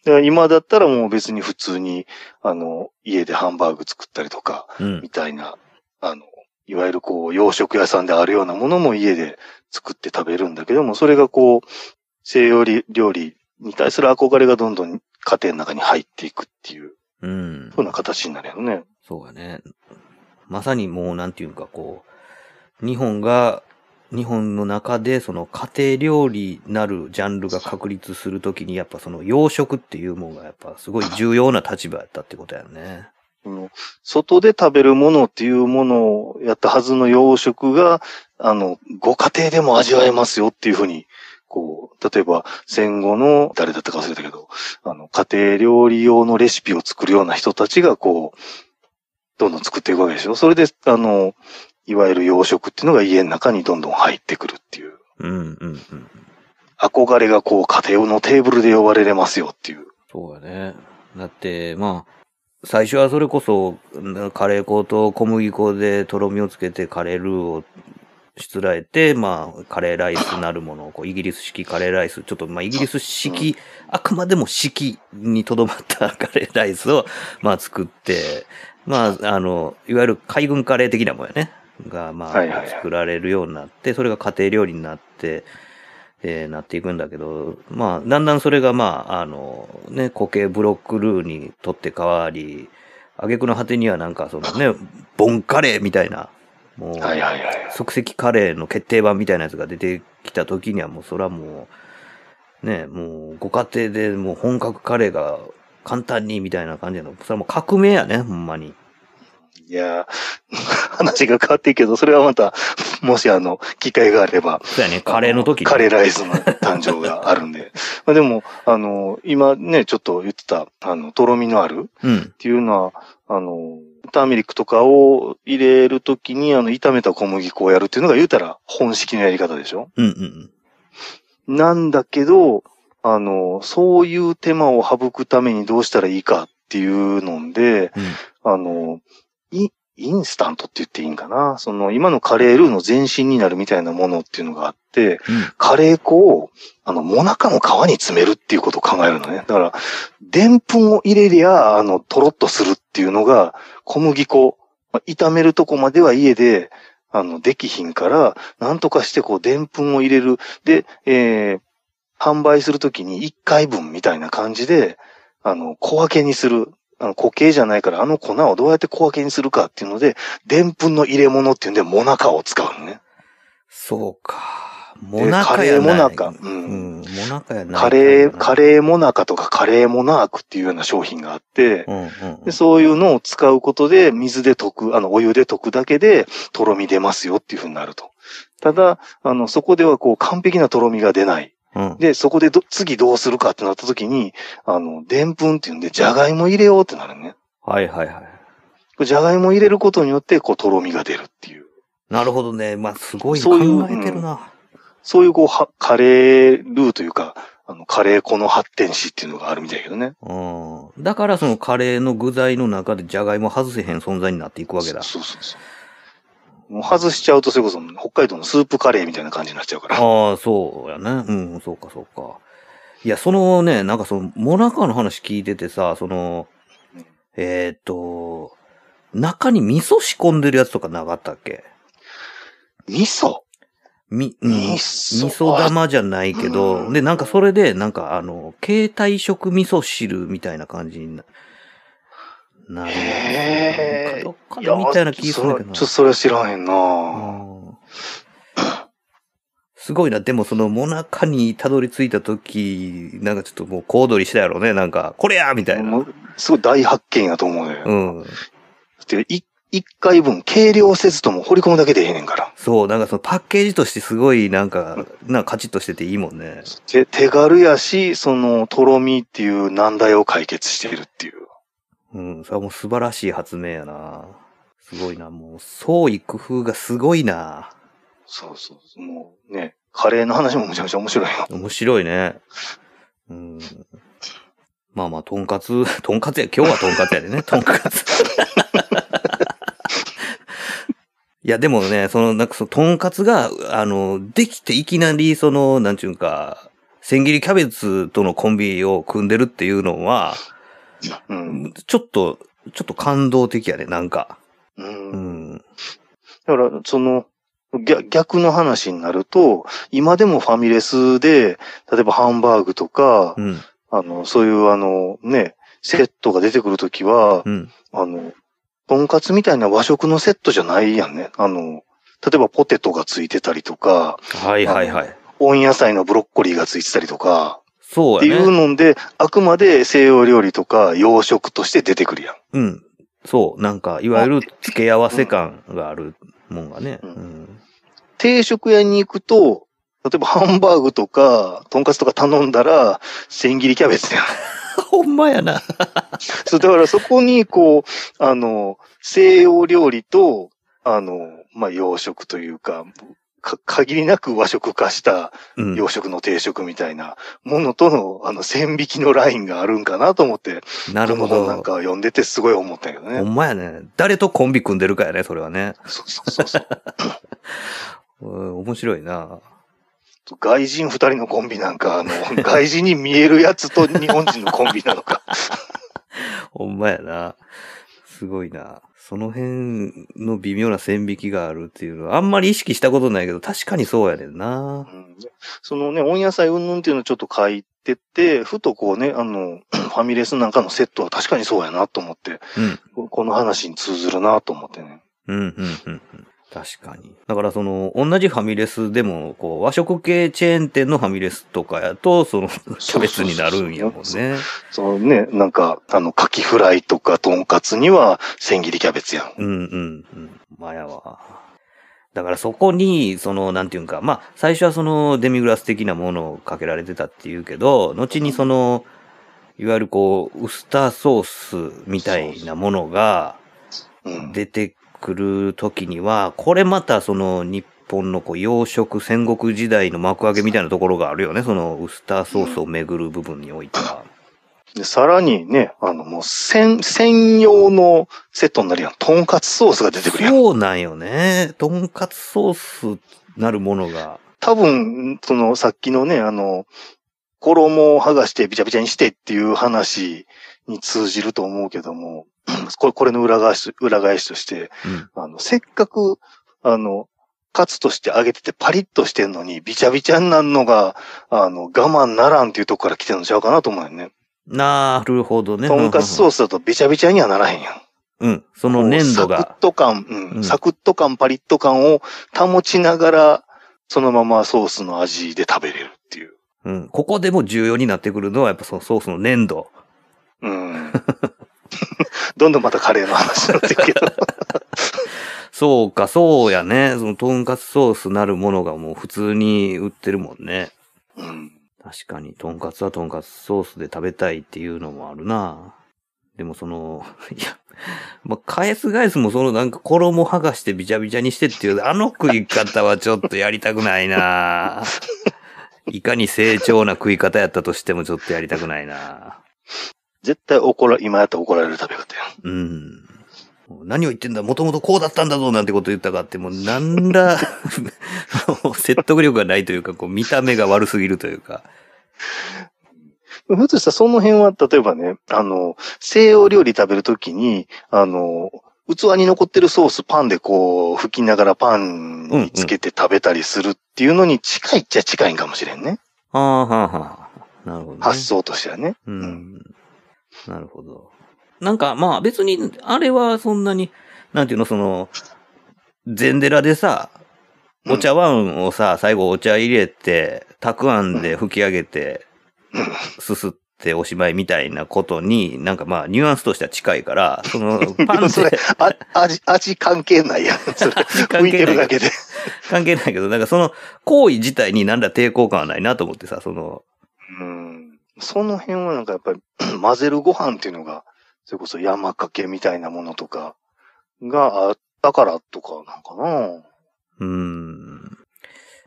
S1: うん。
S2: 今だったらもう別に普通に、あの、家でハンバーグ作ったりとか、
S1: うん
S2: み。たいな、あの、いわゆるこう、洋食屋さんであるようなものも家で作って食べるんだけども、それがこう、西洋料理に対する憧れがどんどん家庭の中に入っていくっていう、
S1: うん。
S2: そうな形になるよね。
S1: そうやね。まさにもうなんていうかこう、日本が、日本の中でその家庭料理なるジャンルが確立するときにやっぱその洋食っていうものがやっぱすごい重要な立場やったってことやね。
S2: 外で食べるものっていうものをやったはずの洋食が、あの、ご家庭でも味わえますよっていうふうに、こう、例えば戦後の、誰だったか忘れたけど、あの、家庭料理用のレシピを作るような人たちが、こう、どんどん作っていくわけでしょ？それで、あの、いわゆる洋食っていうのが家の中にどんどん入ってくるっていう。
S1: うんうんうん。
S2: 憧れがこう、家庭のテーブルで呼ばれれますよっていう。
S1: そうやね。だって、まあ、最初はそれこそ、カレー粉と小麦粉でとろみをつけてカレールーをしつらえて、まあ、カレーライスなるものを、こう、イギリス式カレーライス、ちょっと、まあ、イギリス式、あくまでも式にとどまった カレーライスを、まあ、作って、まあ、あの、いわゆる海軍カレー的なもんやね。が、まあ、作られるようになって、それが家庭料理になって、えーなっていくんだけど、まあ、だんだんそれが、まあ、あの、ね、固形ブロックルーにとって変わり、挙句の果てにはなんかそのね、ボンカレーみたいな、もう、
S2: はいはいはい。
S1: 即席カレーの決定版みたいなやつが出てきた時にはもうそれはもう、ね、もうご家庭でもう本格カレーが簡単にみたいな感じの、それはもう革命やね、ほんまに。
S2: いやー、話が変わっていいけど、それはまた、もしあの、機会があれば、
S1: そうやね、カレーの時に。
S2: カレーライスの誕生があるんで。まあでも、あの、今ね、ちょっと言ってた、あの、とろみのある
S1: うん。
S2: っていうのは、あの、ターメリックとかを入れるときに、あの、炒めた小麦粉をやるっていうのが言うたら本式のやり方でしょ？
S1: うんうん
S2: なんだけど、あの、そういう手間を省くためにどうしたらいいかっていうので、
S1: うん。
S2: あの、イインスタントって言っていいんかな？その、今のカレールーの前身になるみたいなものっていうのがあって、カレー粉を、あの、もなかの皮に詰めるっていうことを考えるのね。だから、でんぷんを入れりゃ、あの、とろっとするっていうのが、小麦粉、まあ炒めるとこまでは家で、あの、できひんから、なんとかしてこう、でんぷんを入れる。で、えー、販売するときに1回分みたいな感じで、あの、小分けにする。あの、固形じゃないから、あの粉をどうやって小分けにするかっていうので、でんぷんの入れ物っていうんで、もなかを使うのね。
S1: そうか。もなかやない。
S2: カレーもなかう
S1: うんん。もなかやない。
S2: カレー、カレーもなかとかカレーモナークっていうような商品があって、
S1: うんうん
S2: でそういうのを使うことで、水で溶く、あの、お湯で溶くだけで、とろみ出ますよっていうふうになると。ただ、あの、そこではこう、完璧なとろみが出ない。
S1: うん。
S2: で、そこでど、次どうするかってなった時に、あの、でんぷんっていうんで、じゃがいも入れようってなるね。
S1: はいはいはい。
S2: じゃがいも入れることによって、こう、とろみが出るっていう。
S1: なるほどね。まあ、すごい考
S2: そういう
S1: えてるな。
S2: そういうこう、はカレールーというか、あの、カレー粉の発展史っていうのがあるみたいだけどね。
S1: うん。だからそのカレーの具材の中でじゃがいも外せへん存在になっていくわけだ。
S2: そうそうそう。もう外しちゃうと、それこそ北海道のスープカレーみたいな感じになっちゃうから。
S1: ああ、そうやね。うん、そうかそうか。いや、そのね、なんかその、モナカの話聞いててさ、その、えーっと、中に味噌仕込んでるやつとかなかったっけ？
S2: 味噌？
S1: み、うん、
S2: 味
S1: 味
S2: 噌
S1: 噌玉じゃないけど、
S2: うん
S1: で、なんかそれで、なんかあの、携帯食味噌汁みたいな感じにななる。
S2: へー
S1: どっかでみたいな気がするけど
S2: ちょっとそれは知らへんな
S1: うんすごいな。でもそのモナカにたどり着いた時、なんかちょっともう小躍りしたやろうね。なんか、これやみたいな。
S2: すごい大発見やと思うね。
S1: うん。
S2: でい一回分計量せずとも掘り込むだけでええねんから。
S1: そう、なんかそのパッケージとしてすごいなんか、なんかカチッとしてていいもんね。
S2: で手軽やし、その、とろみっていう難題を解決しているっていう。
S1: うん、それはもう素晴らしい発明やな。すごいな、もう創意工夫がすごいな。
S2: そうそう。もうね、カレーの話もむちゃくちゃ面白いよ。
S1: 面白いね。うん。まあまあ、とんかつ、とんかつや、今日はとんかつやでね、とんかつ。いや、でもね、その、なんかその、とんかつが、あの、できていきなり、その、なんちゅうんか、千切りキャベツとのコンビを組んでるっていうのは、
S2: うん。
S1: ちょっと、ちょっと感動的やね、なんか。
S2: う。
S1: うんん。
S2: だから、その、逆逆の話になると、今でもファミレスで、例えばハンバーグとか、
S1: うん。
S2: あの、そういうあの、ね、セットが出てくるときは、
S1: うん。
S2: あの、とんかつみたいな和食のセットじゃないやんね。あの、例えばポテトがついてたりとか、
S1: はいはいはい。
S2: 温野菜のブロッコリーがついてたりとか、
S1: そうや
S2: っていう
S1: ね。
S2: ので、あくまで西洋料理とか洋食として出てくるやん。
S1: うん。そう。なんか、いわゆる付け合わせ感があるもんがね。う
S2: うん
S1: ん。
S2: 定食屋に行くと、例えばハンバーグとか、とんかつとか頼んだら、千切りキャベツやん。
S1: ほんまやな。
S2: そう、だからそこに、こう、あの、西洋料理と、あの、まあ、洋食というか、か限りなく和食化した
S1: うん。
S2: 洋食の定食みたいなものとの、あの、線引きのラインがあるんかなと思って、
S1: なるほ
S2: この本なん
S1: ど。
S2: か読んでてすごい思ったけど
S1: ほ
S2: ね。
S1: んまやね。誰とコンビ組んでるかやね、それはね。
S2: そうそうそうそう。
S1: うん、面白いな。
S2: 外人二人のコンビなんか、あの、外人に見えるやつと日本人のコンビなのか。
S1: ほんまやな。すごいな。その辺の微妙な線引きがあるっていうのは、あんまり意識したことないけど、確かにそうやねんな。
S2: うんそのね、温野菜云々っていうのをちょっと書いてて、ふとこうね、あの、ファミレスなんかのセットは確かにそうやなと思って、
S1: うん。
S2: この話に通ずるなと思ってね。
S1: うん、うん、うん。うん確かに。だからその、同じファミレスでも、こう、和食系チェーン店のファミレスとかやと、その、キャベツになるんやもんね。
S2: そのね、なんか、あの、カキフライとかトンカツには千切りキャベツやん。
S1: うん、うん、うん。まやわ。だからそこに、その、なんていうんか、まあ、最初はその、デミグラス的なものをかけられてたっていうけど、後にその、いわゆるこう、ウスターソースみたいなものが
S2: うん。
S1: 出てくる時には、これまたその、日本のこう、洋食戦国時代の幕開けみたいなところがあるよね。その、ウスターソースをめぐる部分においては。
S2: でさらにね、あの、もう、専、専用のセットになるやん。トンカツソースが出てくるやん。
S1: そうなんよね。とんかつソースなるものが。
S2: 多分、その、さっきのね、あの、衣を剥がしてビチャビチャにしてっていう話に通じると思うけども、これ、これの裏返し、裏返しとして、
S1: うん。
S2: あの、せっかく、あの、カツとして揚げててパリッとしてんのに、ビチャビチャになるのが、あの、我慢ならんっていうとこから来てるのちゃうかなと思うよね。
S1: なるほどね。
S2: とんかつソ
S1: ー
S2: ースだとビチャビチャにはならへんやん。
S1: うん。その粘土
S2: サクッ
S1: が。
S2: と感、うん、
S1: うん
S2: サクッと感、パリッと感を保ちながら、そのままソースの味で食べれるっていう。
S1: うん。ここでも重要になってくるのは、やっぱそのソースの粘土。
S2: うん。どんどんまたカレーの話になってるけど。
S1: そうか、そうやね。そのとんかつソースなるものがもう普通に売ってるもんね。
S2: うん。
S1: 確かに、とんかつはとんかつソースで食べたいっていうのもあるな。でもその、いや、まあ、返す返すもそのなんか衣剥がしてビチャビチャにしてっていう、あの食い方はちょっとやりたくないな。いかに成長な食い方やったとしてもちょっとやりたくないな。
S2: 絶対怒ら、今やったら怒られる食べ方や
S1: うん。何を言ってんだもともとこうだったんだぞなんてこと言ったかって、もうなんら、説得力がないというか、こう見た目が悪すぎるというか。
S2: ん。ひょっとしたらその辺は、例えばね、あの、西洋料理食べるときに、あの、器に残ってるソースパンでこう、拭きながらパンにつけて食べたりするっていうのに近いっちゃ近いんかもしれんね。
S1: ああ、はあ、はあ。なるほど、ね。
S2: 発想としてはね。
S1: う
S2: うん
S1: ん。なるほど。なんか、まあ別に、あれはそんなに、なんていうの、その、禅寺でさ、お茶碗をさ、最後お茶入れて、たくあんで吹き上げて、すすっっておしまいみたいなことに、なんかまあ、ニュアンスとしては近いから、その、パン
S2: それあ味、味関係ないやん。それ、
S1: 関係ない
S2: けで。
S1: 関係ないけど、なんかその行為自体に何ら抵抗感はないなと思ってさ、その、
S2: うん。その辺はなんかやっぱり 混ぜるご飯っていうのが、それこそ山かけみたいなものとかがあったからとかなんかな。
S1: うん。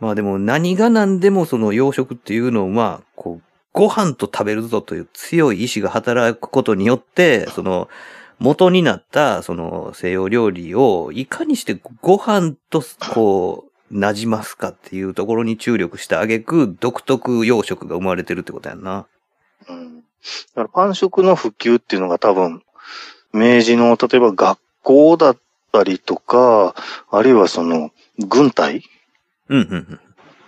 S1: まあでも何が何でもその洋食っていうのは、こう、ご飯と食べるぞという強い意志が働くことによって、その、元になった、その西洋料理をいかにしてご飯と、こう、馴染ますかっていうところに注力した挙句、独特洋食が生まれてるってことやんな。
S2: うん。だからパン食の普及っていうのが多分、明治の例えば学校だったりとか、あるいはその軍隊
S1: うん、うん、うん。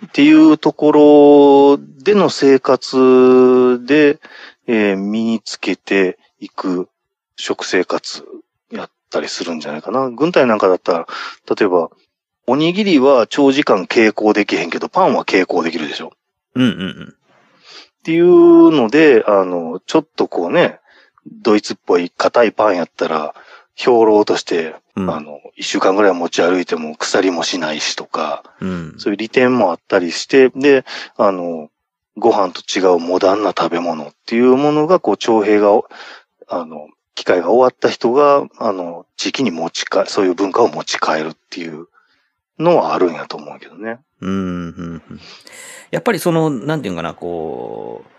S2: っていうところでの生活で、えー身につけていく食生活やったりするんじゃないかな。軍隊なんかだったら、例えば、おにぎりは長時間傾向できへんけど、パンは傾向できるでしょ。
S1: うん、うん、うん。
S2: っていうので、あの、ちょっとこうね、ドイツっぽい硬いパンやったら、兵糧として、
S1: うん
S2: あの、一週間ぐらい持ち歩いても腐りもしないしとか、
S1: うん。
S2: そういう利点もあったりして、で、あの、ご飯と違うモダンな食べ物っていうものが、こう、徴兵が、あの、機会が終わった人が、あの、地域に持ち帰、そういう文化を持ち帰るっていうのはあるんやと思うけどね。
S1: うん、うん、うん。やっぱりその、なん。ていうかな、こう、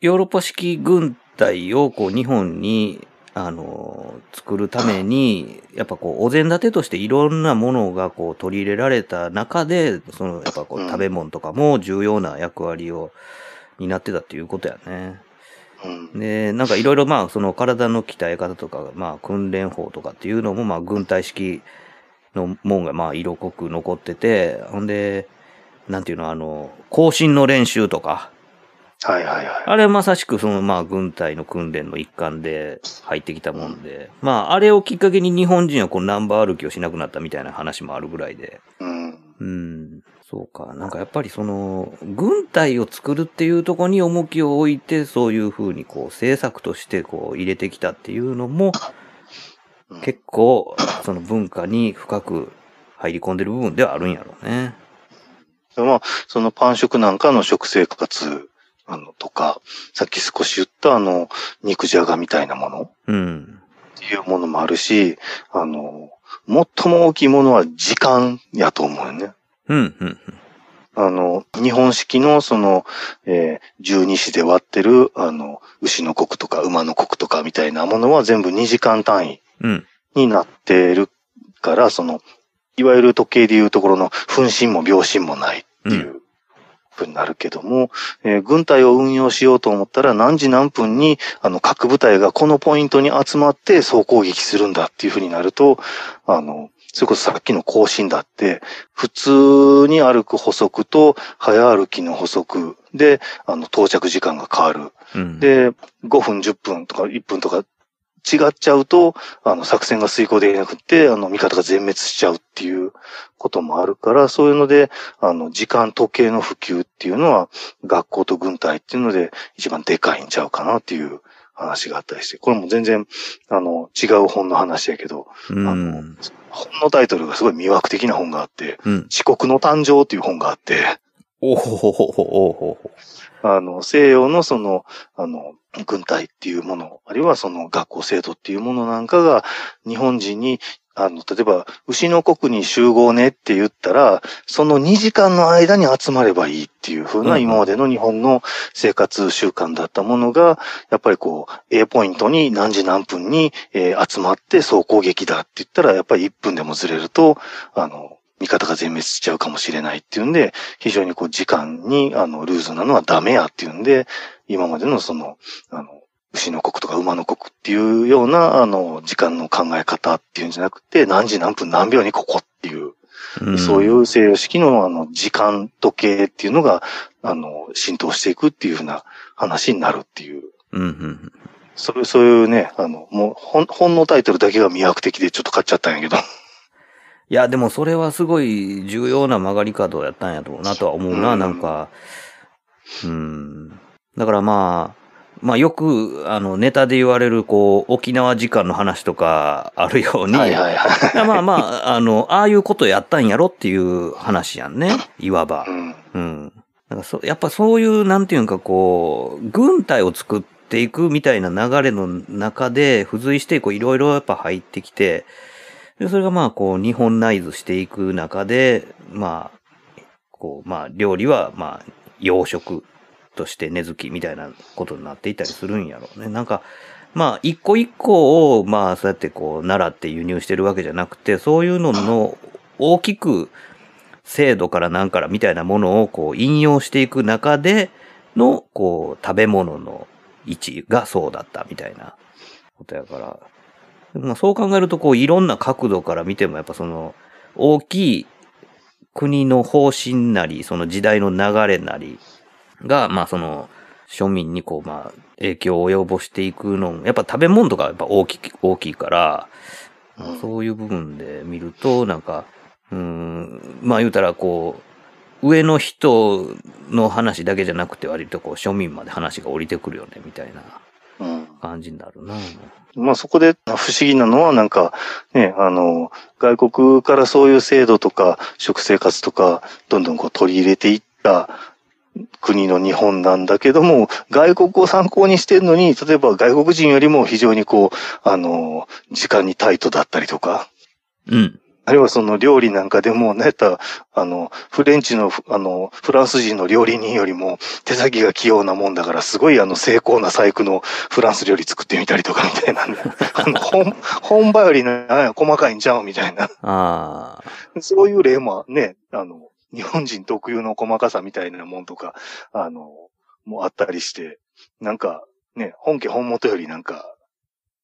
S1: ヨーロッパ式軍隊をこう日本に、あの、作るために、やっぱこう、お膳立てとしていろん。なものがこう取り入れられた中で、その、やっぱこう、食べ物とかも重要な役割を担ってたっていうことやね。で、なん。かいろいろまあ、その体の鍛え方とか、まあ、訓練法とかっていうのも、まあ、軍隊式のもんがまあ、色濃く残ってて、ほんで、なんていうの、あの、更新の練習とか、
S2: はいはいはい。
S1: あれはまさしくそのまあ、軍隊の訓練の一環で入ってきたもんで、まあ、あれをきっかけに日本人はこう、ナンバー歩きをしなくなったみたいな話もあるぐらいで、
S2: うん。
S1: うん。そうか。なんかやっぱりその、軍隊を作るっていうところに重きを置いて、そういうふうにこう、政策としてこう、入れてきたっていうのも、
S2: うん
S1: 結構、その文化に深く入り込んでる部分ではあるんやろうね。
S2: まあ、そのパン食なんかの食生活、あの、とか、さっき少し言ったあの、肉じゃがみたいなもの
S1: うん。
S2: っていうものもあるし、あの、最も大きいものは時間やと思うよね。
S1: うん、うん、
S2: あの、日本式のその、えー十二支で割ってる、あの、牛の国とか馬の国とかみたいなものは全部2時間単位
S1: うん。
S2: になってるから、その、いわゆる時計でいうところの分身も秒針もないっていうふうになるけども、えー軍隊を運用しようと思ったら何時何分にあの各部隊がこのポイントに集まって総攻撃するんだっていうふうになると、あの、それこそさっきの更新だって、普通に歩く歩速と早歩きの歩速で、あの、到着時間が変わる。
S1: うん。
S2: で、5分、10分とか1分とか違っちゃうと、あの、作戦が遂行できなくて、あの、味方が全滅しちゃうっていうこともあるから、そういうので、あの、時間時計の普及っていうのは、学校と軍隊っていうので、一番でかいんちゃうかなっていう話があったりして、これも全然、あの、違う本の話やけど、
S1: うん。
S2: 本のタイトルがすごい魅惑的な本があって、
S1: うん。
S2: 遅刻の誕生っていう本があって、
S1: おほほほほおほほ。
S2: あの、西洋のその、あの、軍隊っていうもの、あるいはその学校制度っていうものなんかが、日本人に、あの、例えば、牛の国に集合ねって言ったら、その2時間の間に集まればいいっていう風
S1: うん
S2: な今までの日本の生活習慣だったものが、やっぱりこう、A ポイントに何時何分に、えー集まって総攻撃だって言ったら、やっぱり1分でもずれると、あの、味方が全滅しちゃうかもしれないっていうんで、非常にこう時間にあのルーズなのはダメやっていうんで、今までのその、あの、牛の国とか馬の国っていうようなあの時間の考え方っていうんじゃなくて、何時何分何秒にここっていう、
S1: うん
S2: そういう西洋式のあの時間時計っていうのが、あの、浸透していくっていうふうな話になるっていう。
S1: うん、うん。
S2: そういう、そういうね、あの、もう本、本のタイトルだけが魅惑的でちょっと買っちゃったんやけど。
S1: いや、でもそれはすごい重要な曲がり角やったんやとなとは思うな、
S2: うん
S1: なんか。うん。だからまあ、まあよく、あの、ネタで言われる、こう、沖縄時間の話とかあるように、
S2: はいはいはい。
S1: まあまあ、あの、ああいうことやったんやろっていう話やんね。いわば
S2: う。ん。
S1: うん。なんかそやっぱそういう、なんていうんかこう、軍隊を作っていくみたいな流れの中で、付随してこういろいろやっぱ入ってきて、でそれがまあこう日本ナイズしていく中で、まあ、こう、まあ料理はまあ洋食として根付きみたいなことになっていたりするんやろうね。なんか、まあ一個一個をまあそうやってこう習って輸入してるわけじゃなくて、そういうのの大きく制度から何からみたいなものをこう引用していく中での、こう、食べ物の位置がそうだったみたいなことやから。まあそう考えると、こう、いろんな角度から見ても、やっぱその、大きい国の方針なり、その時代の流れなりが、まあその、庶民にこう、まあ、影響を及ぼしていくのも、やっぱ食べ物とかやっぱ大きい、大きいから、
S2: うん
S1: そういう部分で見ると、なんか、うーん、まあ言うたらこう、上の人の話だけじゃなくて割とこう庶民まで話が降りてくるよね、みたいな
S2: うん。
S1: 感じになるな。
S2: まあそこで不思議なのはなんかね、あの、外国からそういう制度とか食生活とかどんどんこう取り入れていった国の日本なんだけども、外国を参考にしてるのに、例えば外国人よりも非常にこう、あの、時間にタイトだったりとか、
S1: うん。
S2: あるいはその料理なんかでも、ね、あの、フレンチの、あの、フランス人の料理人よりも手先が器用なもんだから、すごいあの、精巧な細工のフランス料理作ってみたりとかみたいなね。あの、本、本場よりな、細かいんちゃうみたいな。
S1: ああ。
S2: そういう例もね、あの、日本人特有の細かさみたいなもんとか、あの、もあったりして、なんか、ね、本家本元よりなんか、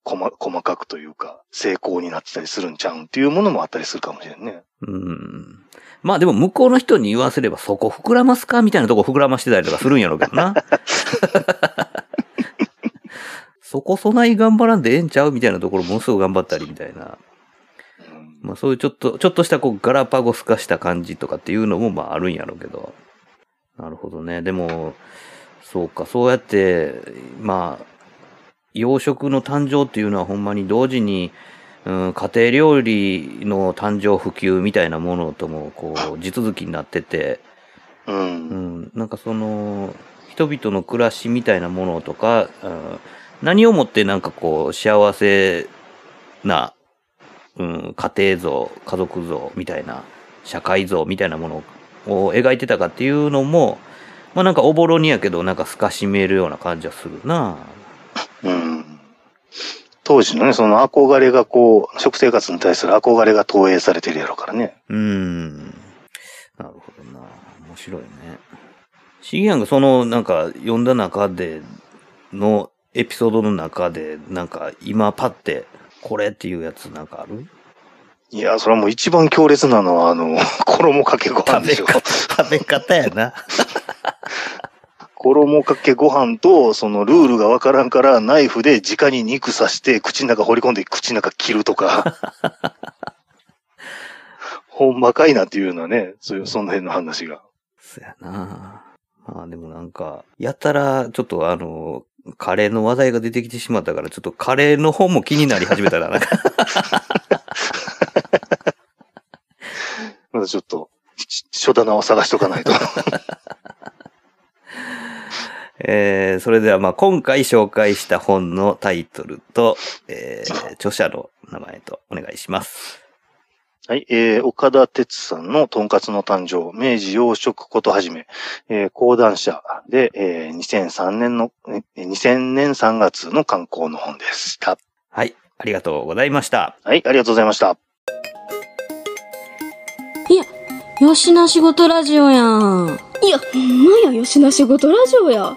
S2: 細細かくというか、成功になってたりするんちゃうんっていうものもあったりするかもしれんね。
S1: うん。まあでも向こうの人に言わせればそこ膨らますかみたいなとこ膨らましてたりとかするんやろうけどな。そこそない頑張らんでええんちゃうみたいなところものすごく頑張ったりみたいな。
S2: うん
S1: まあそういうちょっと、ちょっとしたこうガラパゴス化した感じとかっていうのもまああるんやろうけど。なるほどね。でも、そうか、そうやって、まあ、洋食の誕生っていうのはほんまに同時に、うん、家庭料理の誕生普及みたいなものともこう地続きになってて、
S2: う。
S1: うんん、なんかその人々の暮らしみたいなものとか、うん、何をもってなんかこう幸せな、うん、家庭像家族像みたいな社会像みたいなものを描いてたかっていうのもまあなんかおぼろにやけどなんか透かしめるような感じはするな
S2: うん。当時のね、その憧れがこう、食生活に対する憧れが投影されてるやろうからね。
S1: うん。なるほどな。面白いね。シギアンがその、なんか、読んだ中でのエピソードの中で、なんか、今パって、これっていうやつなんかある？
S2: いや、それはもう一番強烈なのは、あの、衣かけご飯でしょ。
S1: 食べ方やな。
S2: 衣かけご飯と、そのルールがわからんから、ナイフで直に肉刺して、口の中掘り込んで口の中切るとか。ほんまかいなっていうようなね、そういう、その辺の話が。
S1: そやな。まあでもなんか、やたら、ちょっとあの、カレーの話題が出てきてしまったから、ちょっとカレーの方も気になり始めたな。なんか
S2: まだちょっと、し書棚を探しとかないと。
S1: えー、それではまあ今回紹介した本のタイトルと、えー、著者の名前とお願いします。
S2: はい、えー、岡田哲さんのとんかつの誕生、明治洋食ことはじめ、えー、講談社で、えー、2003年の、えー2000年3月の刊行の本でした。
S1: はい、ありがとうございました。
S2: はい、ありがとうございました。
S3: いや、よしな仕事ラジオやん。いや、ほんまや、よしな仕事ラジオや。